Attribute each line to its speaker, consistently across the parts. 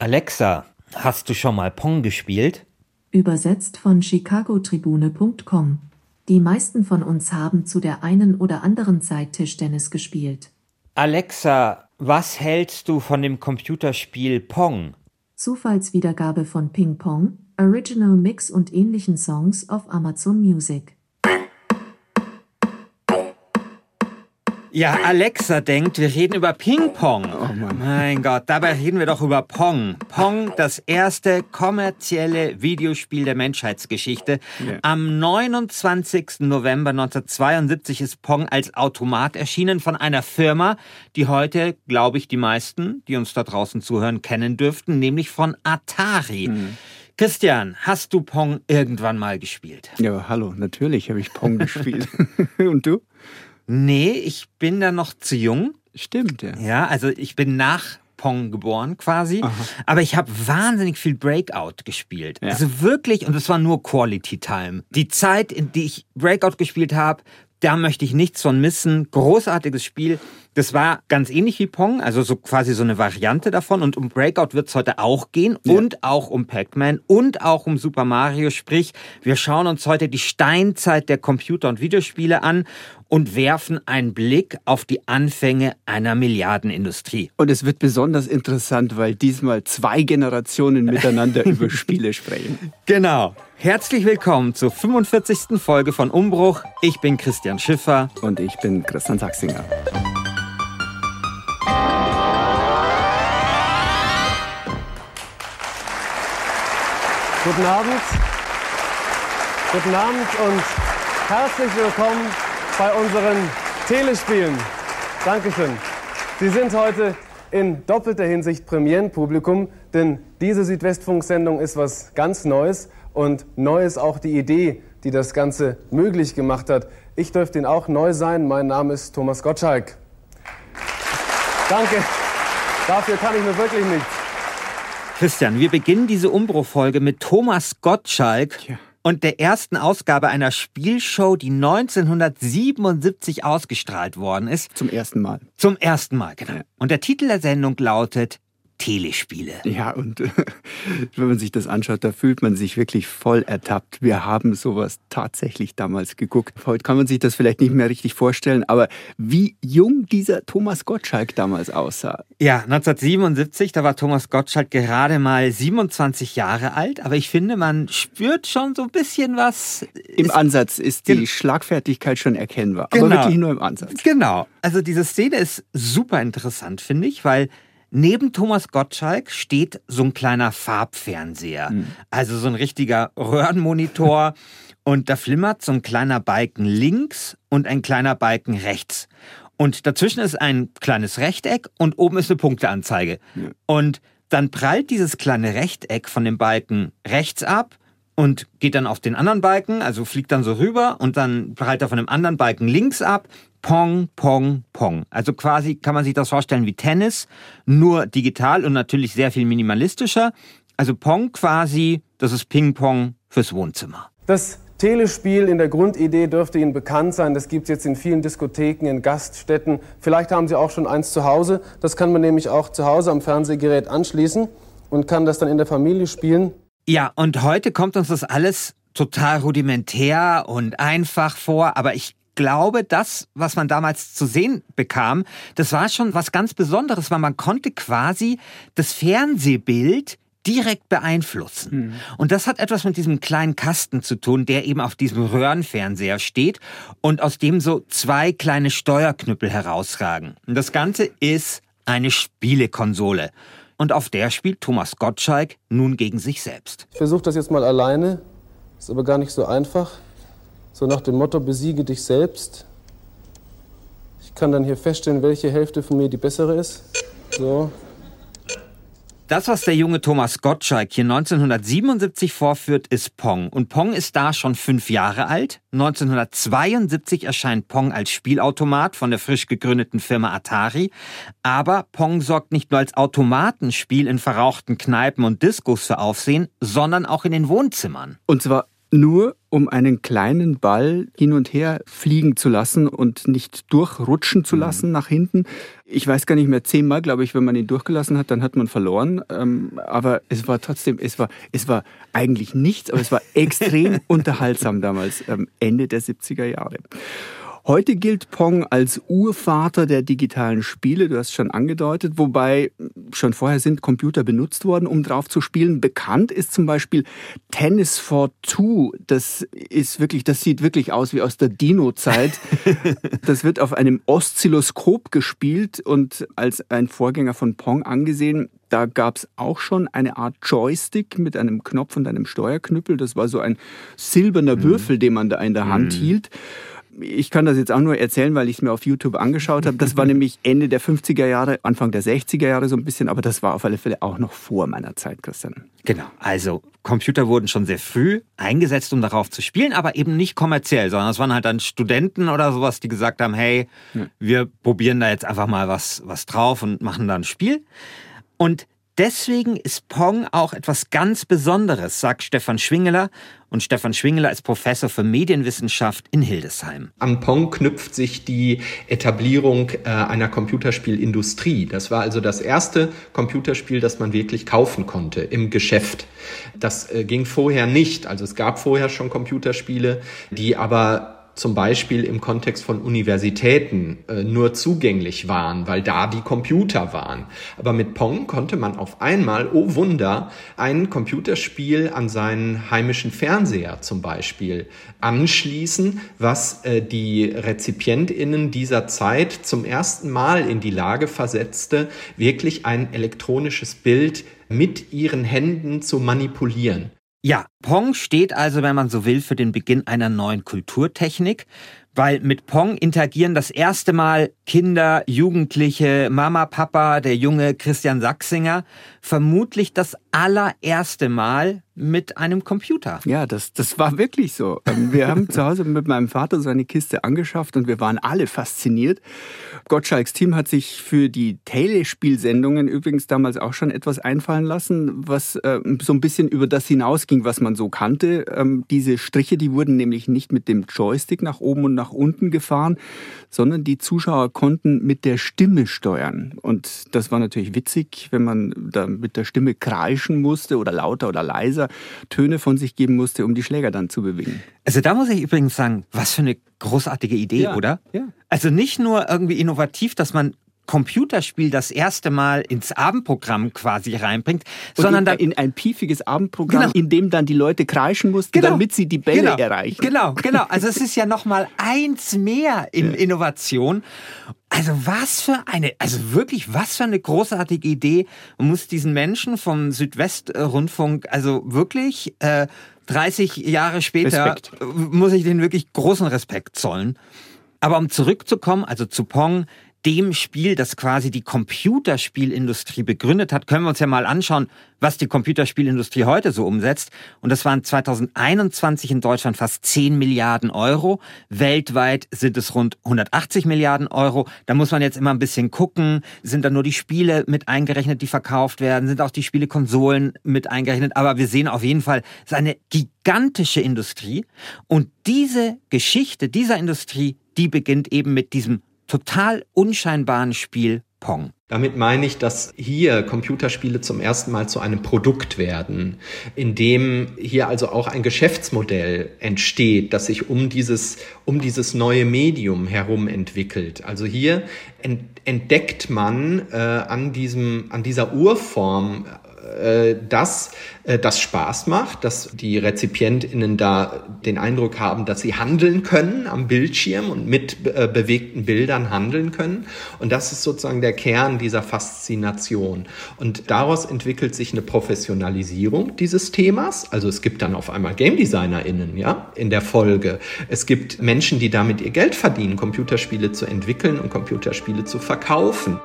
Speaker 1: Alexa, hast du schon mal Pong gespielt?
Speaker 2: Übersetzt von chicagotribune.com. Die meisten von uns haben zu der einen oder anderen Zeit Tischtennis gespielt.
Speaker 1: Alexa, was hältst du von dem Computerspiel Pong?
Speaker 2: Zufallswiedergabe von Ping Pong, Original Mix und ähnlichen Songs auf Amazon Music.
Speaker 1: Ja, Alexa denkt, wir reden über Ping-Pong.
Speaker 3: Oh.
Speaker 1: Mein Gott, dabei reden wir doch über Pong. Pong, das erste kommerzielle Videospiel der Menschheitsgeschichte.
Speaker 3: Ja.
Speaker 1: Am 29. November 1972 ist Pong als Automat erschienen von einer Firma, die heute, glaube ich, die meisten, die uns da draußen zuhören, kennen dürften, nämlich von Atari.
Speaker 3: Hm.
Speaker 1: Christian, hast du Pong irgendwann mal gespielt?
Speaker 3: Ja, hallo, natürlich habe ich Pong gespielt. Und du?
Speaker 1: Nee, ich bin da noch zu jung.
Speaker 3: Stimmt, ja.
Speaker 1: Ja, also ich bin nach Pong geboren quasi,
Speaker 3: Aha.
Speaker 1: aber ich habe wahnsinnig viel Breakout gespielt.
Speaker 3: Ja.
Speaker 1: Also wirklich, und es war nur Quality Time. Die Zeit, in die ich Breakout gespielt habe, da möchte ich nichts von missen. Großartiges Spiel. Das war ganz ähnlich wie Pong, also so quasi so eine Variante davon. Und um Breakout wird es heute auch gehen
Speaker 3: Ja.
Speaker 1: und auch um Pac-Man und auch um Super Mario. Sprich, wir schauen uns heute die Steinzeit der Computer- und Videospiele an und werfen einen Blick auf die Anfänge einer Milliardenindustrie.
Speaker 3: Und es wird besonders interessant, weil diesmal zwei Generationen miteinander über Spiele sprechen.
Speaker 1: Genau. Herzlich willkommen zur 45. Folge von Umbruch. Ich bin Christian Schiffer.
Speaker 3: Und ich bin Christian Sachsinger.
Speaker 4: Guten Abend. Guten Abend und herzlich willkommen bei unseren Telespielen. Dankeschön. Sie sind heute in doppelter Hinsicht Premierenpublikum, denn diese Südwestfunk-Sendung ist was ganz Neues und neu ist auch die Idee, die das Ganze möglich gemacht hat. Ich dürfte Ihnen auch neu sein. Mein Name ist Thomas Gottschalk. Danke. Dafür kann ich mir wirklich nichts.
Speaker 1: Christian, wir beginnen diese Umbruchfolge mit Thomas Gottschalk
Speaker 3: Ja.
Speaker 1: und der ersten Ausgabe einer Spielshow, die 1977 ausgestrahlt worden ist.
Speaker 3: Zum ersten Mal.
Speaker 1: Zum ersten Mal, genau.
Speaker 3: Ja.
Speaker 1: Und der Titel der Sendung lautet Telespiele.
Speaker 3: Ja, und wenn man sich das anschaut, da fühlt man sich wirklich voll ertappt. Wir haben sowas tatsächlich damals geguckt. Heute kann man sich das vielleicht nicht mehr richtig vorstellen, aber wie jung dieser Thomas Gottschalk damals aussah.
Speaker 1: Ja, 1977, da war Thomas Gottschalk gerade mal 27 Jahre alt, aber ich finde, man spürt schon so ein bisschen was.
Speaker 3: Im
Speaker 1: Ist-
Speaker 3: Ansatz ist die Schlagfertigkeit schon erkennbar, aber
Speaker 1: Genau.
Speaker 3: wirklich nur im Ansatz.
Speaker 1: Genau. Also diese Szene ist super interessant, finde ich, weil neben Thomas Gottschalk steht so ein kleiner Farbfernseher. Also so ein richtiger Röhrenmonitor. und da flimmert so ein kleiner Balken links und ein kleiner Balken rechts. Und dazwischen ist ein kleines Rechteck und oben ist eine Punkteanzeige. Und dann prallt dieses kleine Rechteck von dem Balken rechts ab und geht dann auf den anderen Balken, also fliegt dann so rüber und dann prallt er von dem anderen Balken links ab. Pong, Pong, Pong. Also quasi kann man sich das vorstellen wie Tennis, nur digital und natürlich sehr viel minimalistischer. Also Pong quasi, das ist Ping-Pong fürs Wohnzimmer.
Speaker 4: Das Telespiel in der Grundidee dürfte Ihnen bekannt sein. Das gibt es jetzt in vielen Diskotheken, in Gaststätten. Vielleicht haben Sie auch schon eins zu Hause. Das kann man nämlich auch zu Hause am Fernsehgerät anschließen und kann das dann in der Familie spielen.
Speaker 1: Ja, und heute kommt uns das alles total rudimentär und einfach vor, aber ich glaube, das, was man damals zu sehen bekam, das war schon was ganz Besonderes, weil man konnte quasi das Fernsehbild direkt beeinflussen. Und das hat etwas mit diesem kleinen Kasten zu tun, der eben auf diesem Röhrenfernseher steht und aus dem so zwei kleine Steuerknüppel herausragen. Und das Ganze ist eine Spielekonsole. Und auf der spielt Thomas Gottschalk nun gegen sich selbst.
Speaker 4: Ich versuche das jetzt mal alleine. Ist aber gar nicht so einfach. So nach dem Motto, besiege dich selbst. Ich kann dann hier feststellen, welche Hälfte von mir die bessere ist. So.
Speaker 1: Das, was der junge Thomas Gottschalk hier 1977 vorführt, ist Pong. Und Pong ist da schon fünf Jahre alt. 1972 erscheint Pong als Spielautomat von der frisch gegründeten Firma Atari. Aber Pong sorgt nicht nur als Automatenspiel in verrauchten Kneipen und Diskos für Aufsehen, sondern auch in den Wohnzimmern.
Speaker 3: Und zwar nur um einen kleinen Ball hin und her fliegen zu lassen und nicht durchrutschen zu mhm. lassen mhm. nach hinten. Ich weiß gar nicht mehr, zehnmal, glaube ich, wenn man ihn durchgelassen hat, dann hat man verloren. Ähm, aber es war trotzdem, es war, es war eigentlich nichts, aber es war extrem unterhaltsam damals, ähm, Ende der 70er Jahre. Heute gilt Pong als Urvater der digitalen Spiele, du hast schon angedeutet, wobei schon vorher sind Computer benutzt worden, um drauf zu spielen. Bekannt ist zum Beispiel Tennis for Two. Das ist wirklich, das sieht wirklich aus wie aus der Dino-Zeit. das wird auf einem Oszilloskop gespielt und als ein Vorgänger von Pong angesehen. Da gab es auch schon eine Art Joystick mit einem Knopf und einem Steuerknüppel. Das war so ein silberner mhm. Würfel, den man da in der Hand mhm. hielt ich kann das jetzt auch nur erzählen, weil ich es mir auf YouTube angeschaut habe. Das war nämlich Ende der 50er Jahre, Anfang der 60er Jahre so ein bisschen, aber das war auf alle Fälle auch noch vor meiner Zeit, Christian.
Speaker 1: Genau, also Computer wurden schon sehr früh eingesetzt, um darauf zu spielen, aber eben nicht kommerziell, sondern es waren halt dann Studenten oder sowas, die gesagt haben, hey, ja. wir probieren da jetzt einfach mal was, was drauf und machen da ein Spiel. Und Deswegen ist Pong auch etwas ganz Besonderes, sagt Stefan Schwingeler. Und Stefan Schwingeler ist Professor für Medienwissenschaft in Hildesheim.
Speaker 5: An Pong knüpft sich die Etablierung äh, einer Computerspielindustrie. Das war also das erste Computerspiel, das man wirklich kaufen konnte im Geschäft. Das äh, ging vorher nicht. Also es gab vorher schon Computerspiele, die aber zum Beispiel im Kontext von Universitäten äh, nur zugänglich waren, weil da die Computer waren. Aber mit Pong konnte man auf einmal, oh Wunder, ein Computerspiel an seinen heimischen Fernseher zum Beispiel anschließen, was äh, die Rezipientinnen dieser Zeit zum ersten Mal in die Lage versetzte, wirklich ein elektronisches Bild mit ihren Händen zu manipulieren.
Speaker 1: Ja, Pong steht also, wenn man so will, für den Beginn einer neuen Kulturtechnik, weil mit Pong interagieren das erste Mal Kinder, Jugendliche, Mama, Papa, der junge Christian Sachsinger, vermutlich das allererste Mal mit einem Computer.
Speaker 3: Ja, das, das war wirklich so. Ähm, wir haben zu Hause mit meinem Vater so eine Kiste angeschafft und wir waren alle fasziniert. Gottschalks Team hat sich für die Telespielsendungen übrigens damals auch schon etwas einfallen lassen, was äh, so ein bisschen über das hinausging, was man so kannte. Ähm, diese Striche, die wurden nämlich nicht mit dem Joystick nach oben und nach unten gefahren, sondern die Zuschauer konnten mit der Stimme steuern. Und das war natürlich witzig, wenn man da mit der Stimme kreischen musste oder lauter oder leiser Töne von sich geben musste, um die Schläger dann zu bewegen.
Speaker 1: Also da muss ich übrigens sagen, was für eine großartige Idee,
Speaker 3: ja,
Speaker 1: oder?
Speaker 3: Ja.
Speaker 1: Also nicht nur irgendwie innovativ, dass man Computerspiel das erste Mal ins Abendprogramm quasi reinbringt,
Speaker 3: und
Speaker 1: sondern
Speaker 3: in,
Speaker 1: dann
Speaker 3: in ein piefiges Abendprogramm, genau. in dem dann die Leute kreischen mussten, genau. damit sie die Bälle
Speaker 1: genau.
Speaker 3: erreichen.
Speaker 1: Genau, genau. Also es ist ja noch mal eins mehr in ja. Innovation. Also was für eine, also wirklich was für eine großartige Idee. Man muss diesen Menschen vom Südwestrundfunk, also wirklich äh, 30 Jahre später, Respekt. muss ich denen wirklich großen Respekt zollen. Aber um zurückzukommen, also zu Pong, dem Spiel, das quasi die Computerspielindustrie begründet hat, können wir uns ja mal anschauen, was die Computerspielindustrie heute so umsetzt. Und das waren 2021 in Deutschland fast 10 Milliarden Euro. Weltweit sind es rund 180 Milliarden Euro. Da muss man jetzt immer ein bisschen gucken. Sind da nur die Spiele mit eingerechnet, die verkauft werden? Sind auch die Spielekonsolen mit eingerechnet? Aber wir sehen auf jeden Fall, es ist eine gigantische Industrie. Und diese Geschichte dieser Industrie, die beginnt eben mit diesem total unscheinbaren Spiel Pong.
Speaker 5: Damit meine ich, dass hier Computerspiele zum ersten Mal zu einem Produkt werden, in dem hier also auch ein Geschäftsmodell entsteht, das sich um dieses, um dieses neue Medium herum entwickelt. Also hier entdeckt man äh, an diesem, an dieser Urform äh, dass äh, das Spaß macht, dass die RezipientInnen da den Eindruck haben, dass sie handeln können am Bildschirm und mit äh, bewegten Bildern handeln können. Und das ist sozusagen der Kern dieser Faszination. Und daraus entwickelt sich eine Professionalisierung dieses Themas. Also es gibt dann auf einmal Game DesignerInnen, ja, in der Folge. Es gibt Menschen, die damit ihr Geld verdienen, Computerspiele zu entwickeln und Computerspiele zu verkaufen.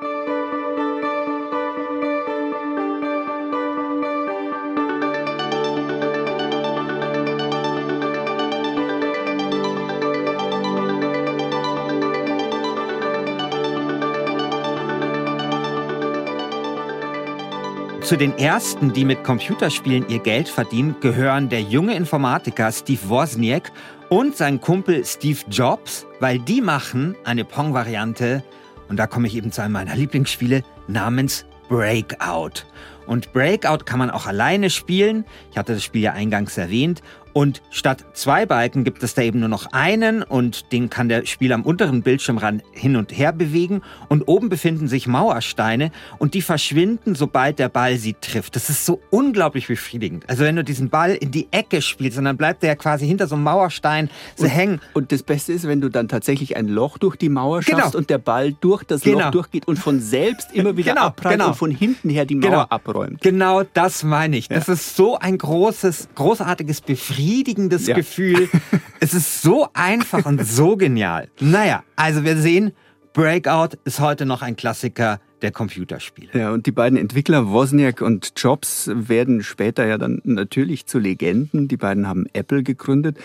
Speaker 1: Zu den ersten, die mit Computerspielen ihr Geld verdienen, gehören der junge Informatiker Steve Wozniak und sein Kumpel Steve Jobs, weil die machen eine Pong-Variante, und da komme ich eben zu einem meiner Lieblingsspiele, namens Breakout. Und Breakout kann man auch alleine spielen. Ich hatte das Spiel ja eingangs erwähnt. Und statt zwei Balken gibt es da eben nur noch einen und den kann der Spieler am unteren Bildschirmrand hin und her bewegen. Und oben befinden sich Mauersteine und die verschwinden, sobald der Ball sie trifft. Das ist so unglaublich befriedigend. Also wenn du diesen Ball in die Ecke spielst und dann bleibt der ja quasi hinter so einem Mauerstein so
Speaker 3: und,
Speaker 1: hängen.
Speaker 3: Und das Beste ist, wenn du dann tatsächlich ein Loch durch die Mauer schaffst genau. und der Ball durch das genau. Loch durchgeht und von selbst immer wieder genau, abprallt genau. und von hinten her die Mauer
Speaker 1: genau.
Speaker 3: abräumt.
Speaker 1: Genau das meine ich. Das ja. ist so ein großes, großartiges Befriedigen befriedigendes ja. Gefühl. es ist so einfach und so genial. Naja, also wir sehen, Breakout ist heute noch ein Klassiker der Computerspiele.
Speaker 3: Ja, und die beiden Entwickler Wozniak und Jobs werden später ja dann natürlich zu Legenden. Die beiden haben Apple gegründet.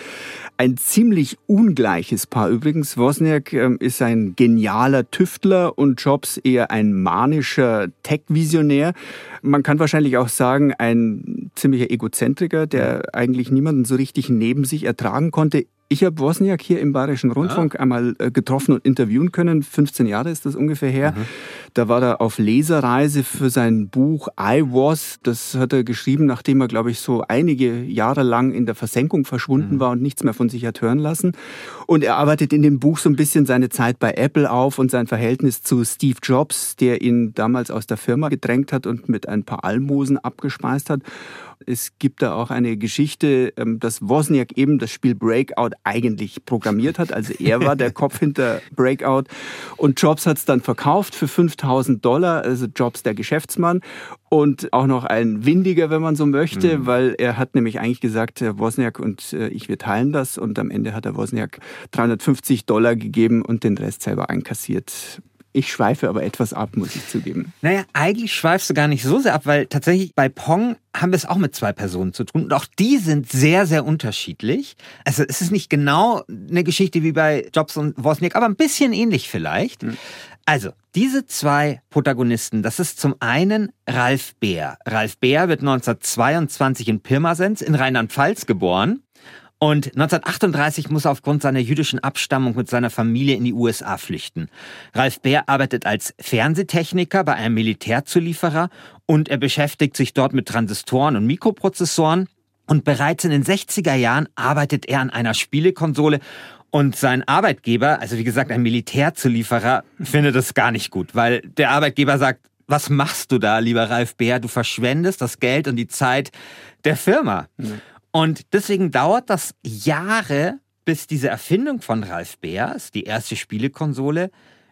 Speaker 3: Ein ziemlich ungleiches Paar übrigens. Wozniak ähm, ist ein genialer Tüftler und Jobs eher ein manischer Tech-Visionär. Man kann wahrscheinlich auch sagen, ein ziemlicher Egozentriker, der eigentlich niemanden so richtig neben sich ertragen konnte. Ich habe Wozniak hier im Bayerischen Rundfunk ja. einmal äh, getroffen und interviewen können. 15 Jahre ist das ungefähr her. Mhm. Da war er auf Lesereise für sein Buch I Was. Das hat er geschrieben, nachdem er, glaube ich, so einige Jahre lang in der Versenkung verschwunden mhm. war und nichts mehr von sich hat hören lassen. Und er arbeitet in dem Buch so ein bisschen seine Zeit bei Apple auf und sein Verhältnis zu Steve Jobs, der ihn damals aus der Firma gedrängt hat und mit ein paar Almosen abgespeist hat. Es gibt da auch eine Geschichte, ähm, dass Wozniak eben das Spiel Breakout eigentlich programmiert hat. Also er war der Kopf hinter Breakout. Und Jobs hat es dann verkauft für 5000 Dollar. Also Jobs der Geschäftsmann. Und auch noch ein windiger, wenn man so möchte, mhm. weil er hat nämlich eigentlich gesagt, Wozniak und äh, ich, wir teilen das. Und am Ende hat er Wozniak 350 Dollar gegeben und den Rest selber einkassiert. Ich schweife aber etwas ab, muss ich zugeben.
Speaker 1: Naja, eigentlich schweifst du gar nicht so sehr ab, weil tatsächlich bei Pong haben wir es auch mit zwei Personen zu tun. Und auch die sind sehr, sehr unterschiedlich. Also es ist nicht genau eine Geschichte wie bei Jobs und Wozniak, aber ein bisschen ähnlich vielleicht. Mhm. Also, diese zwei Protagonisten, das ist zum einen Ralf Beer. Ralf Beer wird 1922 in Pirmasens in Rheinland-Pfalz geboren. Und 1938 muss er aufgrund seiner jüdischen Abstammung mit seiner Familie in die USA flüchten. Ralf Bär arbeitet als Fernsehtechniker bei einem Militärzulieferer und er beschäftigt sich dort mit Transistoren und Mikroprozessoren. Und bereits in den 60er Jahren arbeitet er an einer Spielekonsole und sein Arbeitgeber, also wie gesagt ein Militärzulieferer, findet es gar nicht gut, weil der Arbeitgeber sagt, was machst du da, lieber Ralf Bär? Du verschwendest das Geld und die Zeit der Firma. Mhm. Und deswegen dauert das Jahre, bis diese Erfindung von Ralf Beers, die erste Spielekonsole,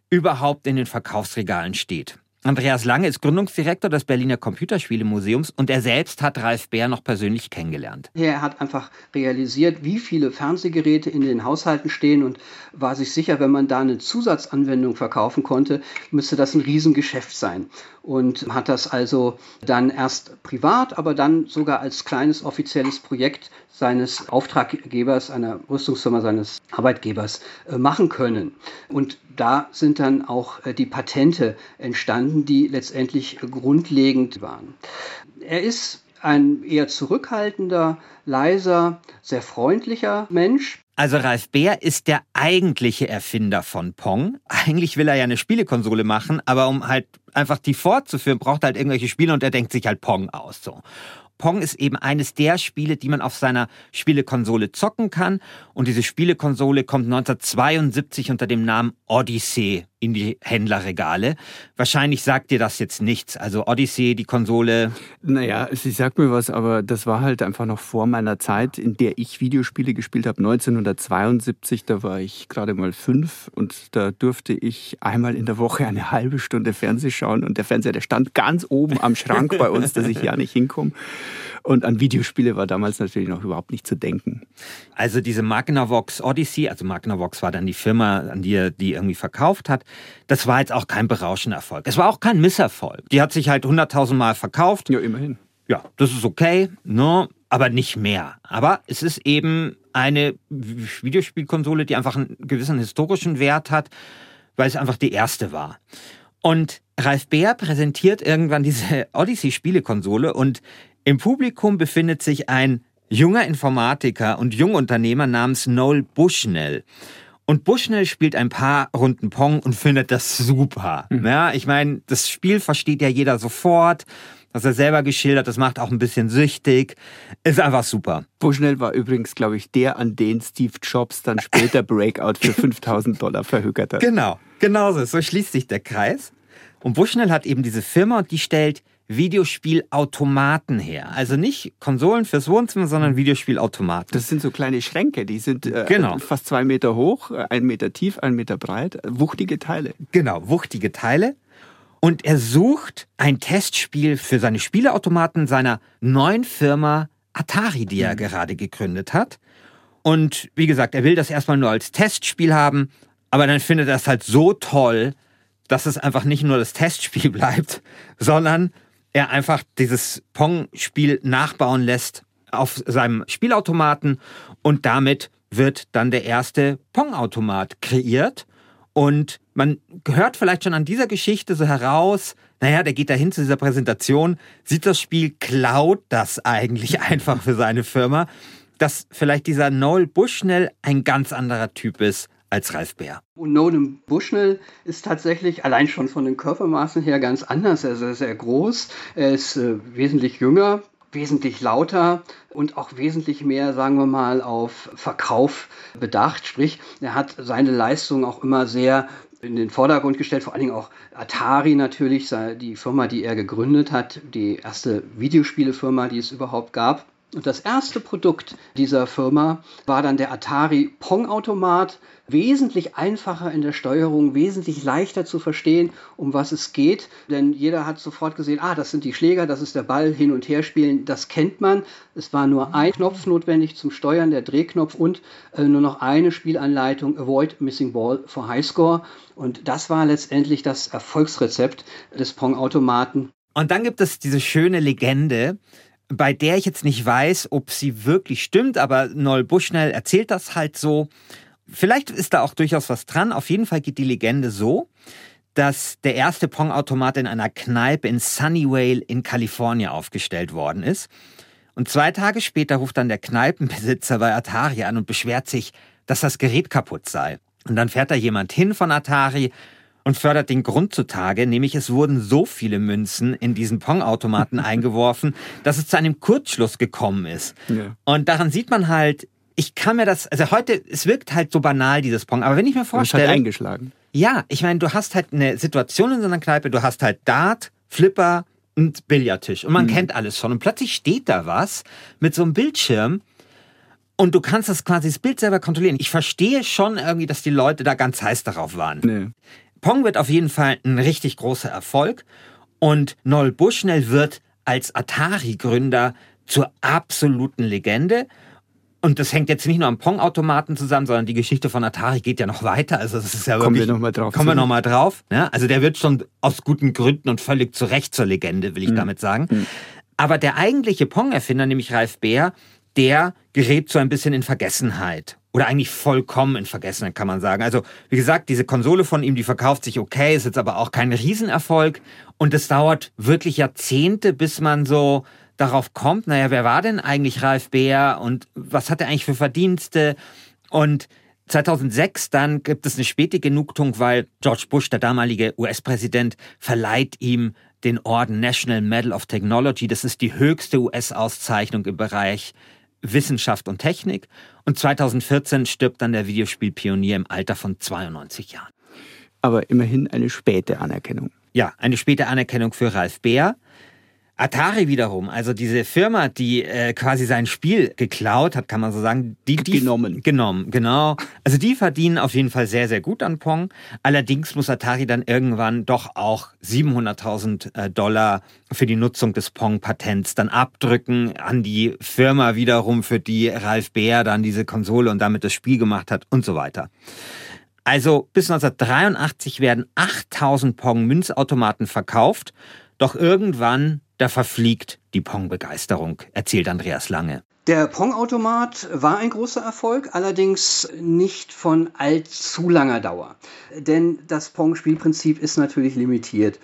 Speaker 1: überhaupt in den Verkaufsregalen steht. Andreas Lange ist Gründungsdirektor des Berliner Computerspielemuseums und er selbst hat Ralf Bär noch persönlich kennengelernt.
Speaker 6: Er hat einfach realisiert, wie viele Fernsehgeräte in den Haushalten stehen und war sich sicher, wenn man da eine Zusatzanwendung verkaufen konnte, müsste das ein Riesengeschäft sein. Und hat das also dann erst privat, aber dann sogar als kleines offizielles Projekt seines Auftraggebers, einer Rüstungsfirma seines Arbeitgebers äh, machen können. Und da sind dann auch äh, die Patente entstanden, die letztendlich grundlegend waren. Er ist ein eher zurückhaltender, leiser, sehr freundlicher Mensch.
Speaker 1: Also Ralf Bär ist der eigentliche Erfinder von Pong. Eigentlich will er ja eine Spielekonsole machen, aber um halt einfach die fortzuführen, braucht er halt irgendwelche Spiele und er denkt sich halt Pong aus. So. Pong ist eben eines der Spiele, die man auf seiner Spielekonsole zocken kann. Und diese Spielekonsole kommt 1972 unter dem Namen Odyssey in die Händlerregale. Wahrscheinlich sagt dir das jetzt nichts. Also Odyssey, die Konsole.
Speaker 3: Naja, sie sagt mir was, aber das war halt einfach noch vor meiner Zeit, in der ich Videospiele gespielt habe. 1972, da war ich gerade mal fünf und da durfte ich einmal in der Woche eine halbe Stunde Fernseh schauen und der Fernseher, der stand ganz oben am Schrank bei uns, dass ich ja nicht hinkomme. Und an Videospiele war damals natürlich noch überhaupt nicht zu denken.
Speaker 1: Also diese Magnavox Odyssey, also Magnavox war dann die Firma, an die er die irgendwie verkauft hat, das war jetzt auch kein berauschender Erfolg. Es war auch kein Misserfolg. Die hat sich halt 100.000 Mal verkauft.
Speaker 3: Ja, immerhin.
Speaker 1: Ja, das ist okay, ne? aber nicht mehr. Aber es ist eben eine Videospielkonsole, die einfach einen gewissen historischen Wert hat, weil es einfach die erste war. Und Ralf Beer präsentiert irgendwann diese Odyssey-Spielekonsole und im Publikum befindet sich ein junger Informatiker und Jungunternehmer namens Noel Bushnell. Und Bushnell spielt ein paar Runden Pong und findet das super. Mhm. Ja, ich meine, das Spiel versteht ja jeder sofort. Das er selber geschildert, das macht auch ein bisschen süchtig. Ist einfach super.
Speaker 3: Bushnell war übrigens, glaube ich, der, an den Steve Jobs dann später Breakout für 5000 Dollar verhökert hat.
Speaker 1: Genau, genau so. So schließt sich der Kreis. Und Bushnell hat eben diese Firma und die stellt Videospielautomaten her. Also nicht Konsolen fürs Wohnzimmer, sondern Videospielautomaten.
Speaker 3: Das sind so kleine Schränke, die sind äh, genau. fast zwei Meter hoch, äh, ein Meter tief, ein Meter breit. Wuchtige Teile.
Speaker 1: Genau, wuchtige Teile. Und er sucht ein Testspiel für seine Spieleautomaten seiner neuen Firma Atari, die er mhm. gerade gegründet hat. Und wie gesagt, er will das erstmal nur als Testspiel haben, aber dann findet er es halt so toll, dass es einfach nicht nur das Testspiel bleibt, sondern er einfach dieses Pong-Spiel nachbauen lässt auf seinem Spielautomaten und damit wird dann der erste Pong-Automat kreiert. Und man hört vielleicht schon an dieser Geschichte so heraus, naja, der geht dahin zu dieser Präsentation, sieht das Spiel, klaut das eigentlich einfach für seine Firma, dass vielleicht dieser Noel Bushnell ein ganz anderer Typ ist als Ralf Bär.
Speaker 6: Und Nolan Bushnell ist tatsächlich allein schon von den Körpermaßen her ganz anders. Er ist sehr groß, er ist äh, wesentlich jünger, wesentlich lauter und auch wesentlich mehr, sagen wir mal, auf Verkauf bedacht. Sprich, er hat seine Leistung auch immer sehr in den Vordergrund gestellt, vor allen Dingen auch Atari natürlich, die Firma, die er gegründet hat, die erste Videospielefirma, die es überhaupt gab. Und das erste Produkt dieser Firma war dann der Atari Pong-Automat. Wesentlich einfacher in der Steuerung, wesentlich leichter zu verstehen, um was es geht. Denn jeder hat sofort gesehen, ah, das sind die Schläger, das ist der Ball, hin und her spielen, das kennt man. Es war nur ein Knopf notwendig zum Steuern, der Drehknopf und äh, nur noch eine Spielanleitung, Avoid Missing Ball for High Score. Und das war letztendlich das Erfolgsrezept des Pong-Automaten.
Speaker 1: Und dann gibt es diese schöne Legende, bei der ich jetzt nicht weiß, ob sie wirklich stimmt, aber Noel Bushnell erzählt das halt so. Vielleicht ist da auch durchaus was dran. Auf jeden Fall geht die Legende so, dass der erste Pong-Automat in einer Kneipe in Sunnyvale in Kalifornien aufgestellt worden ist. Und zwei Tage später ruft dann der Kneipenbesitzer bei Atari an und beschwert sich, dass das Gerät kaputt sei. Und dann fährt da jemand hin von Atari und fördert den Grund zutage, nämlich es wurden so viele Münzen in diesen Pong-Automaten eingeworfen, dass es zu einem Kurzschluss gekommen ist. Ja. Und daran sieht man halt, ich kann mir das, also heute, es wirkt halt so banal, dieses Pong, aber wenn ich mir vorstelle.
Speaker 3: Das hat eingeschlagen.
Speaker 1: Ja, ich meine, du hast halt eine Situation in so einer Kneipe, du hast halt Dart, Flipper und Billardtisch und man mhm. kennt alles schon und plötzlich steht da was mit so einem Bildschirm und du kannst das quasi das Bild selber kontrollieren. Ich verstehe schon irgendwie, dass die Leute da ganz heiß darauf waren. Nee. Pong wird auf jeden Fall ein richtig großer Erfolg und Noel Bushnell wird als Atari-Gründer zur absoluten Legende. Und das hängt jetzt nicht nur am Pong-Automaten zusammen, sondern die Geschichte von Atari geht ja noch weiter. Also das ist ja
Speaker 3: kommen wirklich, wir nochmal drauf.
Speaker 1: Kommen wir nochmal drauf. Ja, also der wird schon aus guten Gründen und völlig zu Recht zur Legende, will ich mhm. damit sagen. Mhm. Aber der eigentliche Pong-Erfinder, nämlich Ralf Beer, der gerät so ein bisschen in Vergessenheit oder eigentlich vollkommen in Vergessenheit, kann man sagen. Also, wie gesagt, diese Konsole von ihm, die verkauft sich okay, ist jetzt aber auch kein Riesenerfolg. Und es dauert wirklich Jahrzehnte, bis man so darauf kommt, naja, wer war denn eigentlich Ralf Beer und was hat er eigentlich für Verdienste? Und 2006 dann gibt es eine späte Genugtuung, weil George Bush, der damalige US-Präsident, verleiht ihm den Orden National Medal of Technology. Das ist die höchste US-Auszeichnung im Bereich Wissenschaft und Technik. Und 2014 stirbt dann der Videospielpionier im Alter von 92 Jahren.
Speaker 3: Aber immerhin eine späte Anerkennung.
Speaker 1: Ja, eine späte Anerkennung für Ralf Beer. Atari wiederum, also diese Firma, die äh, quasi sein Spiel geklaut hat, kann man so sagen, die, die
Speaker 3: genommen.
Speaker 1: Genommen, genau. Also die verdienen auf jeden Fall sehr, sehr gut an Pong. Allerdings muss Atari dann irgendwann doch auch 700.000 äh, Dollar für die Nutzung des Pong-Patents dann abdrücken an die Firma wiederum, für die Ralf Beer dann diese Konsole und damit das Spiel gemacht hat und so weiter. Also bis 1983 werden 8000 Pong-Münzautomaten verkauft. Doch irgendwann da verfliegt die Pong-Begeisterung, erzählt Andreas Lange.
Speaker 6: Der Pong-Automat war ein großer Erfolg, allerdings nicht von allzu langer Dauer. Denn das Pong-Spielprinzip ist natürlich limitiert.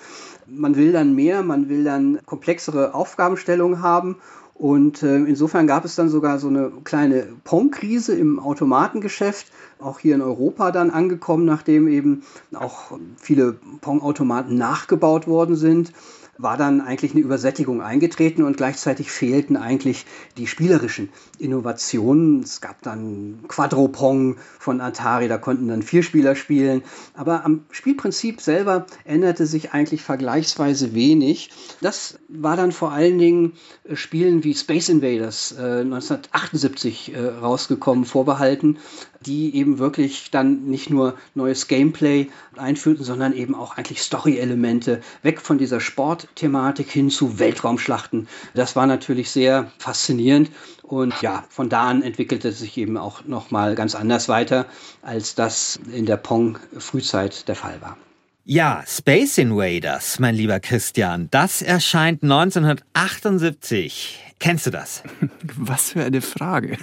Speaker 6: Man will dann mehr, man will dann komplexere Aufgabenstellungen haben und äh, insofern gab es dann sogar so eine kleine Pong-Krise im Automatengeschäft, auch hier in Europa dann angekommen, nachdem eben auch viele Pong-Automaten nachgebaut worden sind war dann eigentlich eine Übersättigung eingetreten und gleichzeitig fehlten eigentlich die spielerischen Innovationen. Es gab dann Quadropong von Atari, da konnten dann vier Spieler spielen. Aber am Spielprinzip selber änderte sich eigentlich vergleichsweise wenig. Das war dann vor allen Dingen äh, Spielen wie Space Invaders äh, 1978 äh, rausgekommen, vorbehalten, die eben wirklich dann nicht nur neues Gameplay einführten, sondern eben auch eigentlich Story-Elemente weg von dieser Sportthematik hin zu Weltraumschlachten. Das war natürlich sehr faszinierend und ja, von da an entwickelte es sich eben auch nochmal ganz anders weiter, als das in der Pong-Frühzeit der Fall war.
Speaker 1: Ja, Space Invaders, mein lieber Christian, das erscheint 1978. Kennst du das?
Speaker 3: Was für eine Frage.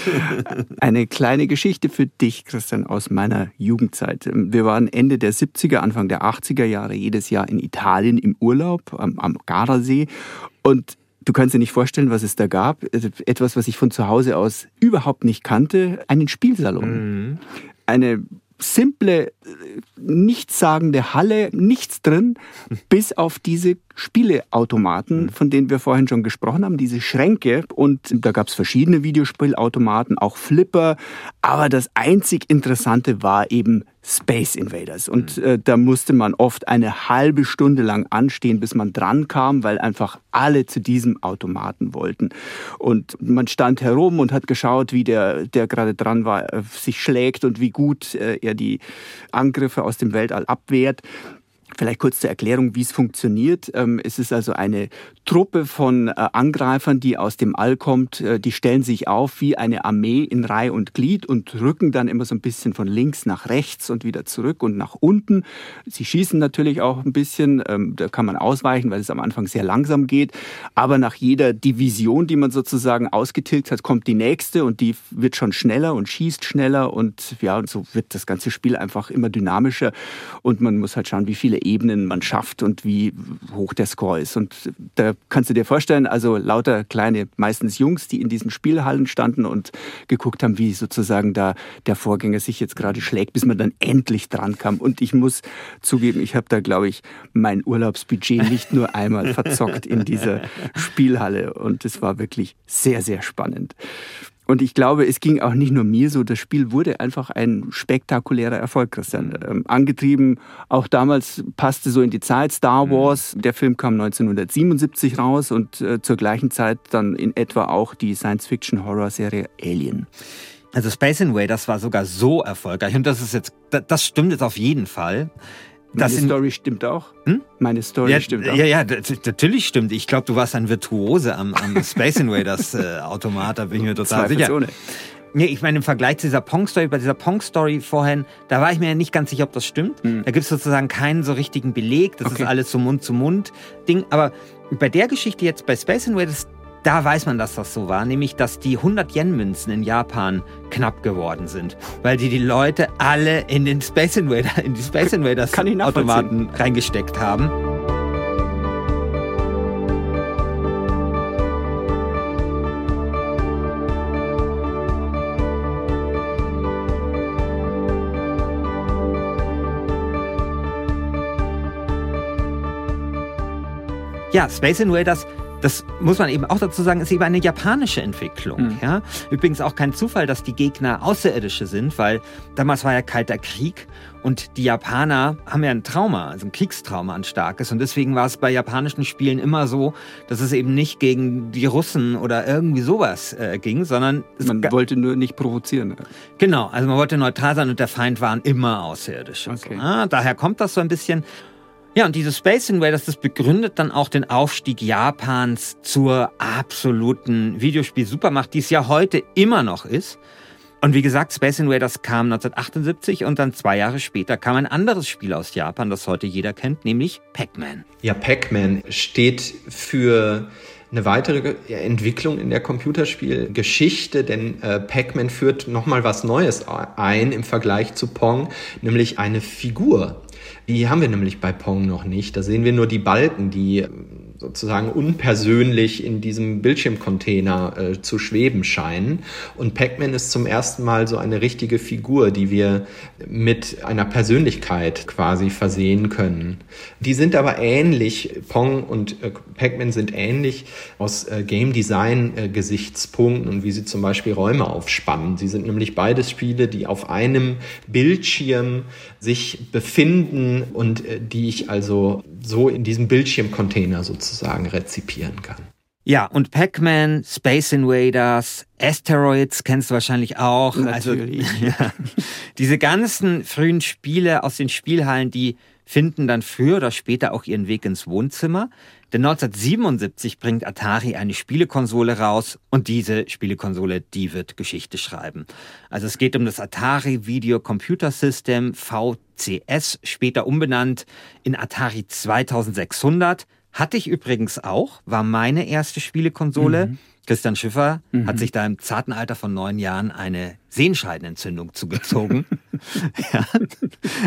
Speaker 3: eine kleine Geschichte für dich, Christian, aus meiner Jugendzeit. Wir waren Ende der 70er, Anfang der 80er Jahre jedes Jahr in Italien im Urlaub am, am Gardasee und Du kannst dir nicht vorstellen, was es da gab. Etwas, was ich von zu Hause aus überhaupt nicht kannte. Einen Spielsalon. Mhm. Eine simple, nichtssagende Halle, nichts drin, bis auf diese Spieleautomaten, mhm. von denen wir vorhin schon gesprochen haben, diese Schränke. Und da gab es verschiedene Videospielautomaten, auch Flipper. Aber das einzig Interessante war eben Space Invaders. Und mhm. äh, da musste man oft eine halbe Stunde lang anstehen, bis man dran kam, weil einfach alle zu diesem Automaten wollten. Und man stand herum und hat geschaut, wie der, der gerade dran war, äh, sich schlägt und wie gut äh, er die Angriffe aus dem Weltall abwehrt. Vielleicht kurz zur Erklärung, wie es funktioniert. Ähm, es ist also eine Truppe von äh, Angreifern, die aus dem All kommt. Äh, die stellen sich auf wie eine Armee in Reihe und Glied und rücken dann immer so ein bisschen von links nach rechts und wieder zurück und nach unten. Sie schießen natürlich auch ein bisschen. Ähm, da kann man ausweichen, weil es am Anfang sehr langsam geht. Aber nach jeder Division, die man sozusagen ausgetilgt hat, kommt die nächste und die wird schon schneller und schießt schneller. Und ja, und so wird das ganze Spiel einfach immer dynamischer. Und man muss halt schauen, wie viele Ebenen man schafft und wie hoch der Score ist. Und da kannst du dir vorstellen, also lauter kleine, meistens Jungs, die in diesen Spielhallen standen und geguckt haben, wie sozusagen da der Vorgänger sich jetzt gerade schlägt, bis man dann endlich dran kam. Und ich muss zugeben, ich habe da, glaube ich, mein Urlaubsbudget nicht nur einmal verzockt in dieser Spielhalle. Und es war wirklich sehr, sehr spannend. Und ich glaube, es ging auch nicht nur mir so. Das Spiel wurde einfach ein spektakulärer Erfolg, Christian. Ähm, angetrieben, auch damals passte so in die Zeit Star mhm. Wars. Der Film kam 1977 raus und äh, zur gleichen Zeit dann in etwa auch die Science-Fiction-Horror-Serie Alien.
Speaker 1: Also Space Invaders war sogar so erfolgreich und das ist jetzt, das stimmt jetzt auf jeden Fall.
Speaker 3: Meine Story stimmt auch. Hm? Meine Story
Speaker 1: ja,
Speaker 3: stimmt auch.
Speaker 1: Ja, ja, natürlich stimmt. Ich glaube, du warst ein Virtuose am, am Space Invaders äh, Automat, da bin ich mir total sicher. Ohne. Nee, ich meine, im Vergleich zu dieser Pong-Story, bei dieser Pong-Story vorhin, da war ich mir ja nicht ganz sicher, ob das stimmt. Hm. Da gibt es sozusagen keinen so richtigen Beleg. Das okay. ist alles so Mund-zu-Mund-Ding. Aber bei der Geschichte jetzt bei Space Invaders, da weiß man, dass das so war, nämlich dass die 100-Yen-Münzen in Japan knapp geworden sind, weil die die Leute alle in den Space Invader, in die Space Invaders Automaten reingesteckt haben. Ja, Space Invaders das muss man eben auch dazu sagen, ist eben eine japanische Entwicklung. Mhm. Ja? Übrigens auch kein Zufall, dass die Gegner Außerirdische sind, weil damals war ja kalter Krieg und die Japaner haben ja ein Trauma, also ein Kriegstrauma, ein starkes. Und deswegen war es bei japanischen Spielen immer so, dass es eben nicht gegen die Russen oder irgendwie sowas äh, ging, sondern
Speaker 3: man wollte nur nicht provozieren.
Speaker 1: Genau, also man wollte neutral sein und der Feind waren immer Außerirdische. Okay. So, ja? Daher kommt das so ein bisschen. Ja, und dieses Space Invaders, das begründet dann auch den Aufstieg Japans zur absoluten Videospiel-Supermacht, die es ja heute immer noch ist. Und wie gesagt, Space Invaders kam 1978 und dann zwei Jahre später kam ein anderes Spiel aus Japan, das heute jeder kennt, nämlich Pac-Man.
Speaker 5: Ja, Pac-Man steht für eine weitere Entwicklung in der Computerspielgeschichte, denn äh, Pac-Man führt nochmal was Neues ein im Vergleich zu Pong, nämlich eine Figur. Die haben wir nämlich bei Pong noch nicht. Da sehen wir nur die Balken, die sozusagen unpersönlich in diesem Bildschirmcontainer äh, zu schweben scheinen. Und Pac-Man ist zum ersten Mal so eine richtige Figur, die wir mit einer Persönlichkeit quasi versehen können. Die sind aber ähnlich, Pong und äh, Pac-Man sind ähnlich aus äh, Game Design äh, Gesichtspunkten und wie sie zum Beispiel Räume aufspannen. Sie sind nämlich beides Spiele, die auf einem Bildschirm sich befinden und äh, die ich also so in diesem Bildschirmcontainer sozusagen rezipieren kann.
Speaker 1: Ja, und Pac-Man, Space Invaders, Asteroids kennst du wahrscheinlich auch.
Speaker 3: Also, Natürlich.
Speaker 1: Also, ja, diese ganzen frühen Spiele aus den Spielhallen, die finden dann früher oder später auch ihren Weg ins Wohnzimmer. Denn 1977 bringt Atari eine Spielekonsole raus und diese Spielekonsole, die wird Geschichte schreiben. Also es geht um das Atari Video Computer System VCS, später umbenannt in Atari 2600. Hatte ich übrigens auch, war meine erste Spielekonsole. Mhm. Christian Schiffer mhm. hat sich da im zarten Alter von neun Jahren eine Sehenscheidenentzündung zugezogen. ja.